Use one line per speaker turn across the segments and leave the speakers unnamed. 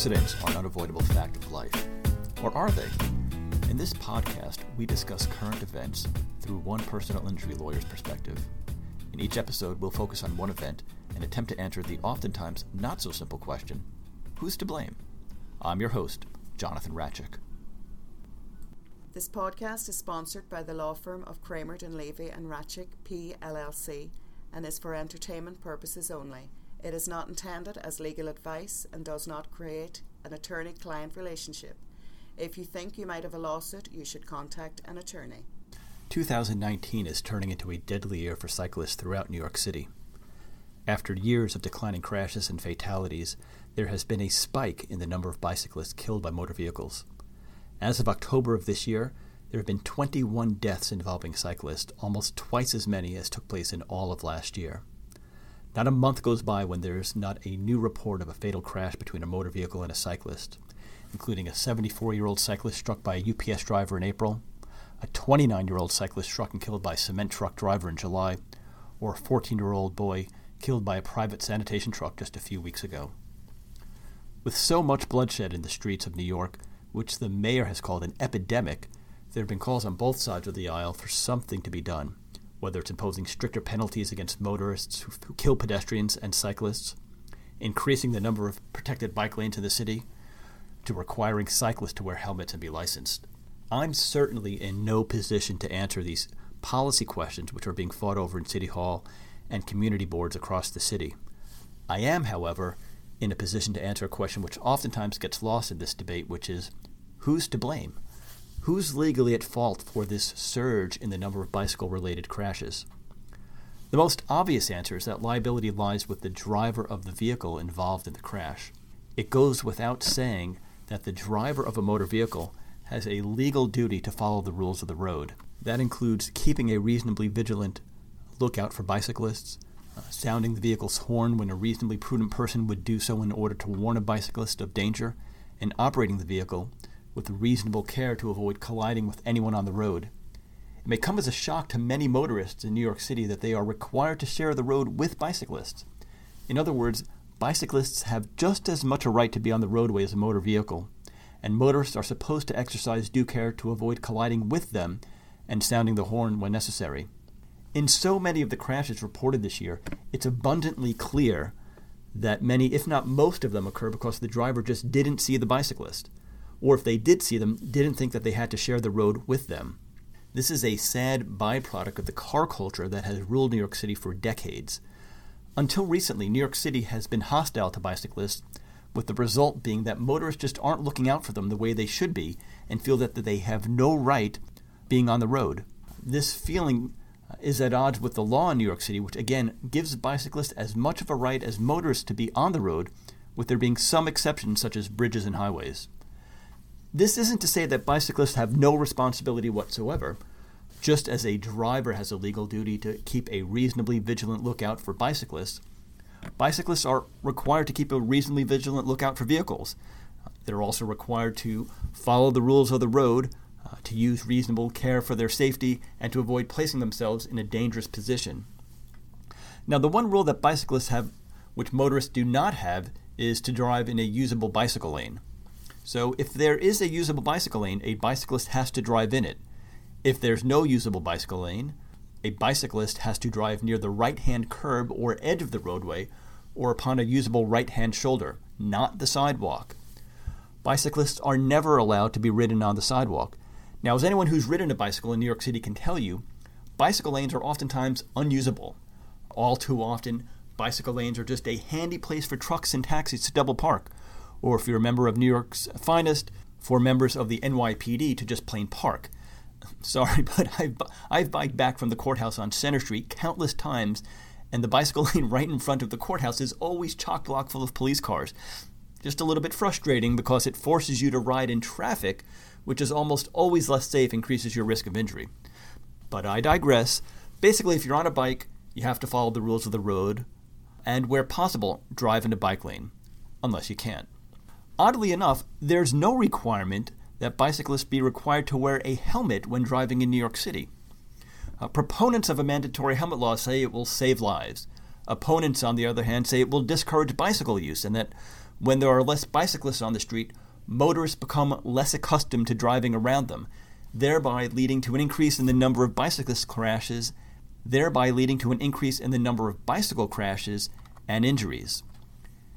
Accidents are an unavoidable fact of life. Or are they? In this podcast, we discuss current events through one personal injury lawyer's perspective. In each episode, we'll focus on one event and attempt to answer the oftentimes not so simple question who's to blame? I'm your host, Jonathan Ratchick.
This podcast is sponsored by the law firm of Kramer Levy and Ratchick PLLC and is for entertainment purposes only. It is not intended as legal advice and does not create an attorney client relationship. If you think you might have a lawsuit, you should contact an attorney.
2019 is turning into a deadly year for cyclists throughout New York City. After years of declining crashes and fatalities, there has been a spike in the number of bicyclists killed by motor vehicles. As of October of this year, there have been 21 deaths involving cyclists, almost twice as many as took place in all of last year. Not a month goes by when there's not a new report of a fatal crash between a motor vehicle and a cyclist, including a 74 year old cyclist struck by a UPS driver in April, a 29 year old cyclist struck and killed by a cement truck driver in July, or a 14 year old boy killed by a private sanitation truck just a few weeks ago. With so much bloodshed in the streets of New York, which the mayor has called an epidemic, there have been calls on both sides of the aisle for something to be done whether it's imposing stricter penalties against motorists who, who kill pedestrians and cyclists, increasing the number of protected bike lanes in the city, to requiring cyclists to wear helmets and be licensed. I'm certainly in no position to answer these policy questions which are being fought over in City Hall and community boards across the city. I am, however, in a position to answer a question which oftentimes gets lost in this debate, which is who's to blame? Who's legally at fault for this surge in the number of bicycle related crashes? The most obvious answer is that liability lies with the driver of the vehicle involved in the crash. It goes without saying that the driver of a motor vehicle has a legal duty to follow the rules of the road. That includes keeping a reasonably vigilant lookout for bicyclists, uh, sounding the vehicle's horn when a reasonably prudent person would do so in order to warn a bicyclist of danger, and operating the vehicle with reasonable care to avoid colliding with anyone on the road. It may come as a shock to many motorists in New York City that they are required to share the road with bicyclists. In other words, bicyclists have just as much a right to be on the roadway as a motor vehicle, and motorists are supposed to exercise due care to avoid colliding with them and sounding the horn when necessary. In so many of the crashes reported this year, it's abundantly clear that many, if not most of them, occur because the driver just didn't see the bicyclist or if they did see them, didn't think that they had to share the road with them. This is a sad byproduct of the car culture that has ruled New York City for decades. Until recently, New York City has been hostile to bicyclists, with the result being that motorists just aren't looking out for them the way they should be and feel that they have no right being on the road. This feeling uh, is at odds with the law in New York City, which again gives bicyclists as much of a right as motorists to be on the road, with there being some exceptions such as bridges and highways. This isn't to say that bicyclists have no responsibility whatsoever. Just as a driver has a legal duty to keep a reasonably vigilant lookout for bicyclists, bicyclists are required to keep a reasonably vigilant lookout for vehicles. They're also required to follow the rules of the road, uh, to use reasonable care for their safety, and to avoid placing themselves in a dangerous position. Now, the one rule that bicyclists have, which motorists do not have, is to drive in a usable bicycle lane. So if there is a usable bicycle lane, a bicyclist has to drive in it. If there's no usable bicycle lane, a bicyclist has to drive near the right hand curb or edge of the roadway or upon a usable right hand shoulder, not the sidewalk. Bicyclists are never allowed to be ridden on the sidewalk. Now, as anyone who's ridden a bicycle in New York City can tell you, bicycle lanes are oftentimes unusable. All too often, bicycle lanes are just a handy place for trucks and taxis to double park or if you're a member of New York's finest, for members of the NYPD to just plain park. Sorry, but I've, I've biked back from the courthouse on Centre Street countless times, and the bicycle lane right in front of the courthouse is always chock block full of police cars. Just a little bit frustrating because it forces you to ride in traffic, which is almost always less safe, increases your risk of injury. But I digress. Basically, if you're on a bike, you have to follow the rules of the road, and where possible, drive in a bike lane, unless you can't. Oddly enough, there's no requirement that bicyclists be required to wear a helmet when driving in New York City. Uh, proponents of a mandatory helmet law say it will save lives. Opponents, on the other hand, say it will discourage bicycle use and that When there are less bicyclists on the street, motorists become less accustomed to driving around them, thereby leading to an increase in the number of bicyclist crashes, thereby leading to an increase in the number of bicycle crashes and injuries.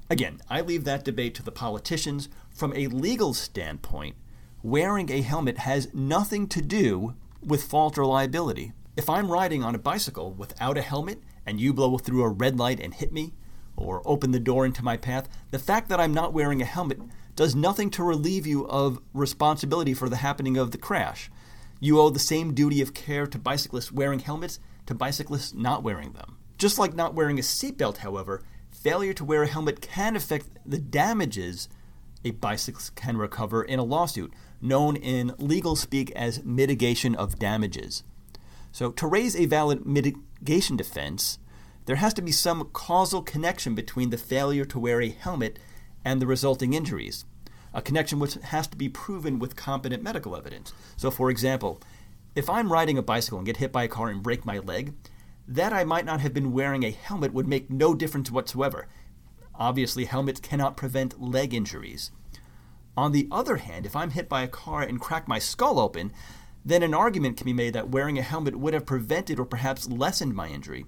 Again, I leave that debate to the politicians. From a legal standpoint, wearing a helmet has nothing to do with fault or liability. If I'm riding on a bicycle without a helmet and you blow through a red light and hit me, or open the door into my path, the fact that I'm not wearing a helmet does nothing to relieve you of responsibility for the happening of the crash. You owe the same duty of care to bicyclists wearing helmets to bicyclists not wearing them. Just like not wearing a seatbelt, however, failure to wear a helmet can affect the damages a bicyclist can recover in a lawsuit, known in legal speak as mitigation of damages. So, to raise a valid mitigation defense, there has to be some causal connection between the failure to wear a helmet and the resulting injuries, a connection which has to be proven with competent medical evidence. So, for example, if I'm riding a bicycle and get hit by a car and break my leg, that I might not have been wearing a helmet would make no difference whatsoever. Obviously, helmets cannot prevent leg injuries. On the other hand, if I'm hit by a car and crack my skull open, then an argument can be made that wearing a helmet would have prevented or perhaps lessened my injury.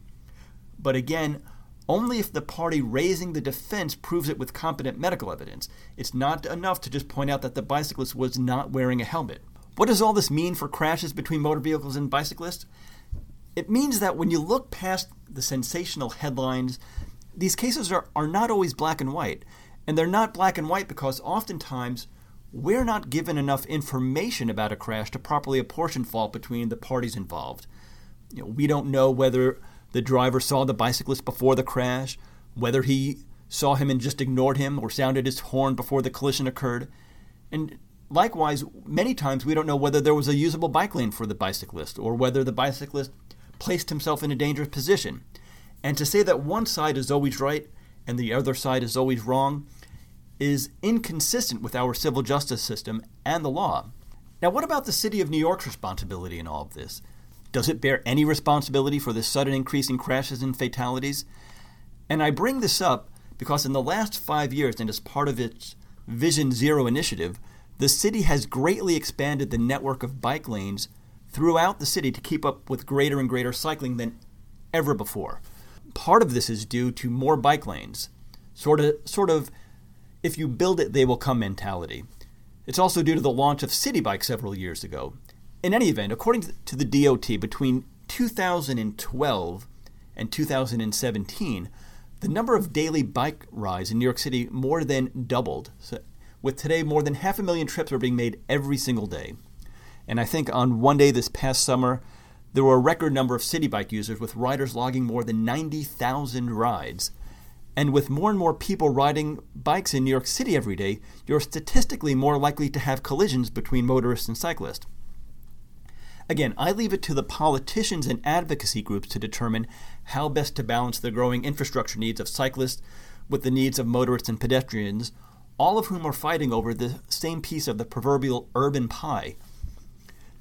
But again, only if the party raising the defense proves it with competent medical evidence. It's not enough to just point out that the bicyclist was not wearing a helmet. What does all this mean for crashes between motor vehicles and bicyclists? It means that when you look past the sensational headlines, these cases are, are not always black and white. And they're not black and white because oftentimes we're not given enough information about a crash to properly apportion fault between the parties involved. You know, we don't know whether the driver saw the bicyclist before the crash, whether he saw him and just ignored him or sounded his horn before the collision occurred. And likewise, many times we don't know whether there was a usable bike lane for the bicyclist or whether the bicyclist placed himself in a dangerous position. And to say that one side is always right and the other side is always wrong is inconsistent with our civil justice system and the law. Now, what about the city of New York's responsibility in all of this? Does it bear any responsibility for the sudden increase in crashes and fatalities? And I bring this up because in the last five years, and as part of its Vision Zero initiative, the city has greatly expanded the network of bike lanes throughout the city to keep up with greater and greater cycling than ever before. Part of this is due to more bike lanes, sort of, sort of if you build it, they will come mentality. It's also due to the launch of Citi Bike several years ago. In any event, according to the DOT, between 2012 and 2017, the number of daily bike rides in New York City more than doubled. With today, more than half a million trips are being made every single day. And I think on one day this past summer, there were a record number of Citi Bike users, with riders logging more than 90,000 rides. And with more and more people riding bikes in New York City every day, you're statistically more likely to have collisions between motorists and cyclists. Again, I leave it to the politicians and advocacy groups to determine how best to balance the growing infrastructure needs of cyclists with the needs of motorists and pedestrians, all of whom are fighting over the same piece of the proverbial urban pie.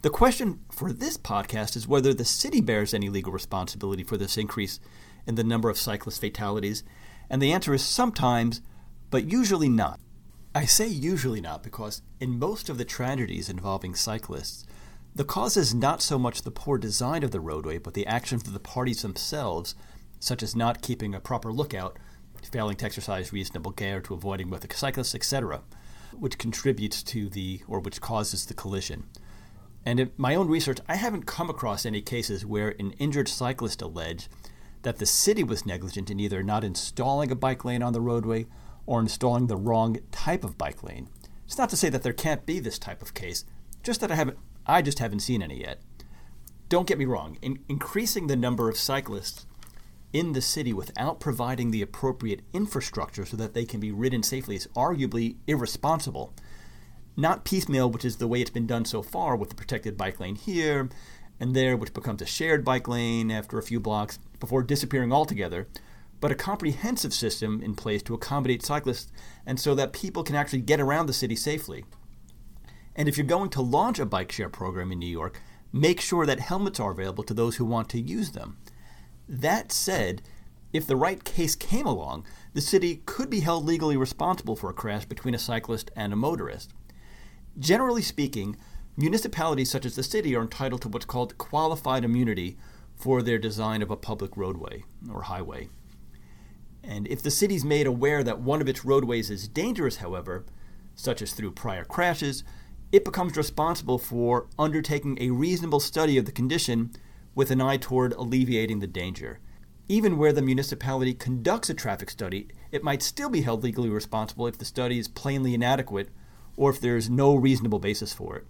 The question for this podcast is whether the city bears any legal responsibility for this increase in the number of cyclist fatalities and the answer is sometimes, but usually not. I say usually not because in most of the tragedies involving cyclists, the cause is not so much the poor design of the roadway, but the actions of the parties themselves, such as not keeping a proper lookout, failing to exercise reasonable care to avoiding both the cyclists, etc., which contributes to the or which causes the collision. And in my own research, I haven't come across any cases where an injured cyclist alleged that the city was negligent in either not installing a bike lane on the roadway or installing the wrong type of bike lane. It's not to say that there can't be this type of case, just that I haven't I just haven't seen any yet. Don't get me wrong, in increasing the number of cyclists in the city without providing the appropriate infrastructure so that they can be ridden safely is arguably irresponsible. Not piecemeal, which is the way it's been done so far with the protected bike lane here and there, which becomes a shared bike lane after a few blocks before disappearing altogether, but a comprehensive system in place to accommodate cyclists and so that people can actually get around the city safely. And if you're going to launch a bike share program in New York, make sure that helmets are available to those who want to use them. That said, if the right case came along, the city could be held legally responsible for a crash between a cyclist and a motorist. Generally speaking, municipalities such as the city are entitled to what's called qualified immunity for their design of a public roadway or highway. And if the city's made aware that one of its roadways is dangerous, however, such as through prior crashes, it becomes responsible for undertaking a reasonable study of the condition with an eye toward alleviating the danger. Even where the municipality conducts a traffic study, it might still be held legally responsible if the study is plainly inadequate or if there is no reasonable basis for it.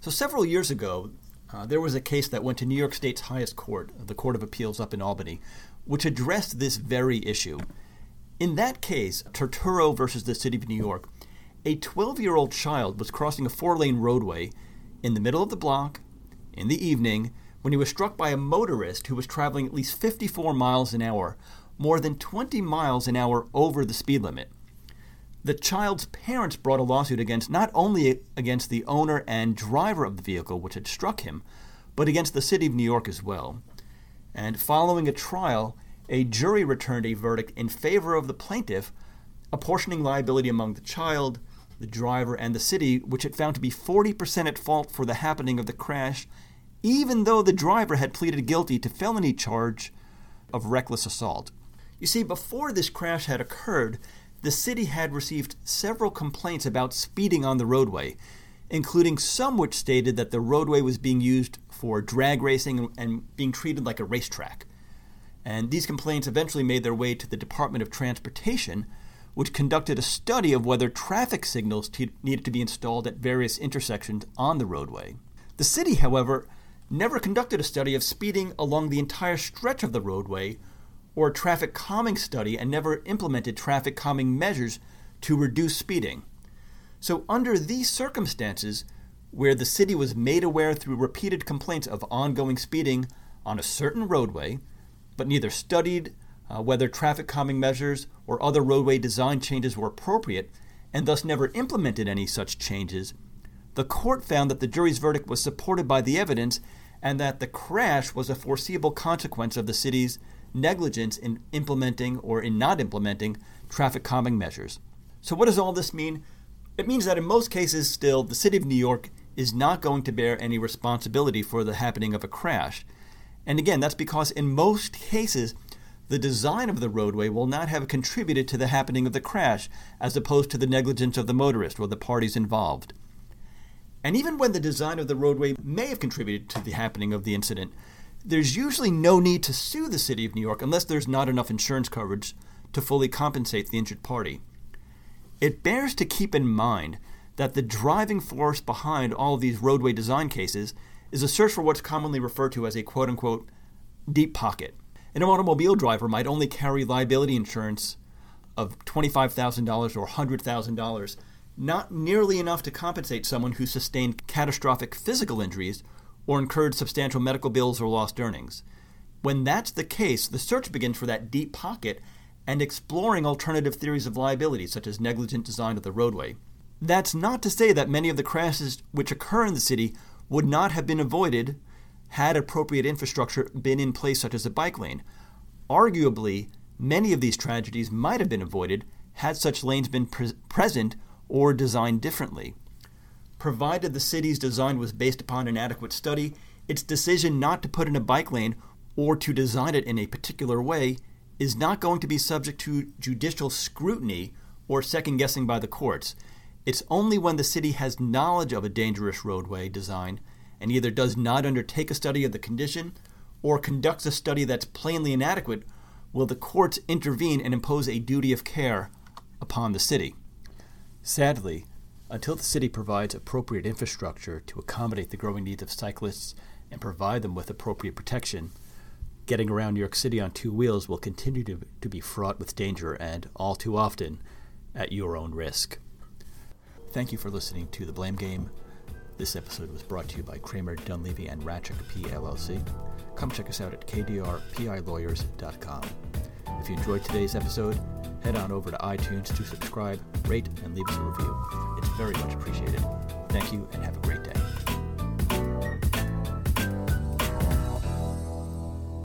So, several years ago, uh, there was a case that went to New York State's highest court, the Court of Appeals up in Albany, which addressed this very issue. In that case, Turturro versus the City of New York, a 12 year old child was crossing a four lane roadway in the middle of the block in the evening when he was struck by a motorist who was traveling at least 54 miles an hour, more than 20 miles an hour over the speed limit. The child's parents brought a lawsuit against not only against the owner and driver of the vehicle which had struck him, but against the city of New York as well. And following a trial, a jury returned a verdict in favor of the plaintiff, apportioning liability among the child, the driver, and the city, which it found to be 40% at fault for the happening of the crash, even though the driver had pleaded guilty to felony charge of reckless assault. You see, before this crash had occurred, the city had received several complaints about speeding on the roadway, including some which stated that the roadway was being used for drag racing and being treated like a racetrack. And these complaints eventually made their way to the Department of Transportation, which conducted a study of whether traffic signals needed to be installed at various intersections on the roadway. The city, however, never conducted a study of speeding along the entire stretch of the roadway or a traffic calming study and never implemented traffic calming measures to reduce speeding. So, under these circumstances, where the city was made aware through repeated complaints of ongoing speeding on a certain roadway, but neither studied uh, whether traffic calming measures or other roadway design changes were appropriate, and thus never implemented any such changes, the court found that the jury's verdict was supported by the evidence and that the crash was a foreseeable consequence of the city's negligence in implementing or in not implementing traffic calming measures. So, what does all this mean? It means that in most cases, still, the City of New York is not going to bear any responsibility for the happening of a crash. And again, that's because in most cases, the design of the roadway will not have contributed to the happening of the crash, as opposed to the negligence of the motorist or the parties involved. And even when the design of the roadway may have contributed to the happening of the incident, there's usually no need to sue the City of New York unless there's not enough insurance coverage to fully compensate the injured party. It bears to keep in mind that the driving force behind all of these roadway design cases is a search for what's commonly referred to as a quote unquote deep pocket. An automobile driver might only carry liability insurance of $25,000 or $100,000, not nearly enough to compensate someone who sustained catastrophic physical injuries or incurred substantial medical bills or lost earnings. When that's the case, the search begins for that deep pocket and exploring alternative theories of liability, such as negligent design of the roadway. That's not to say that many of the crashes which occur in the city would not have been avoided had appropriate infrastructure been in place, such as a bike lane. Arguably, many of these tragedies might have been avoided had such lanes been pre- present or designed differently. Provided the city's design was based upon an adequate study, its decision not to put in a bike lane or to design it in a particular way is not going to be subject to judicial scrutiny or second guessing by the courts. It's only when the city has knowledge of a dangerous roadway design and either does not undertake a study of the condition or conducts a study that's plainly inadequate will the courts intervene and impose a duty of care upon the city. Sadly, until the city provides appropriate infrastructure to accommodate the growing needs of cyclists and provide them with appropriate protection, getting around New York City on two wheels will continue to, to be fraught with danger and, all too often, at your own risk. Thank you for listening to The Blame Game. This episode was brought to you by Kramer, Dunleavy, and Ratchick PLLC. Come check us out at kdrpilawyers.com. If you enjoyed today's episode, head on over to iTunes to subscribe, rate, and leave us a review. It's very much appreciated. Thank you and have a great day.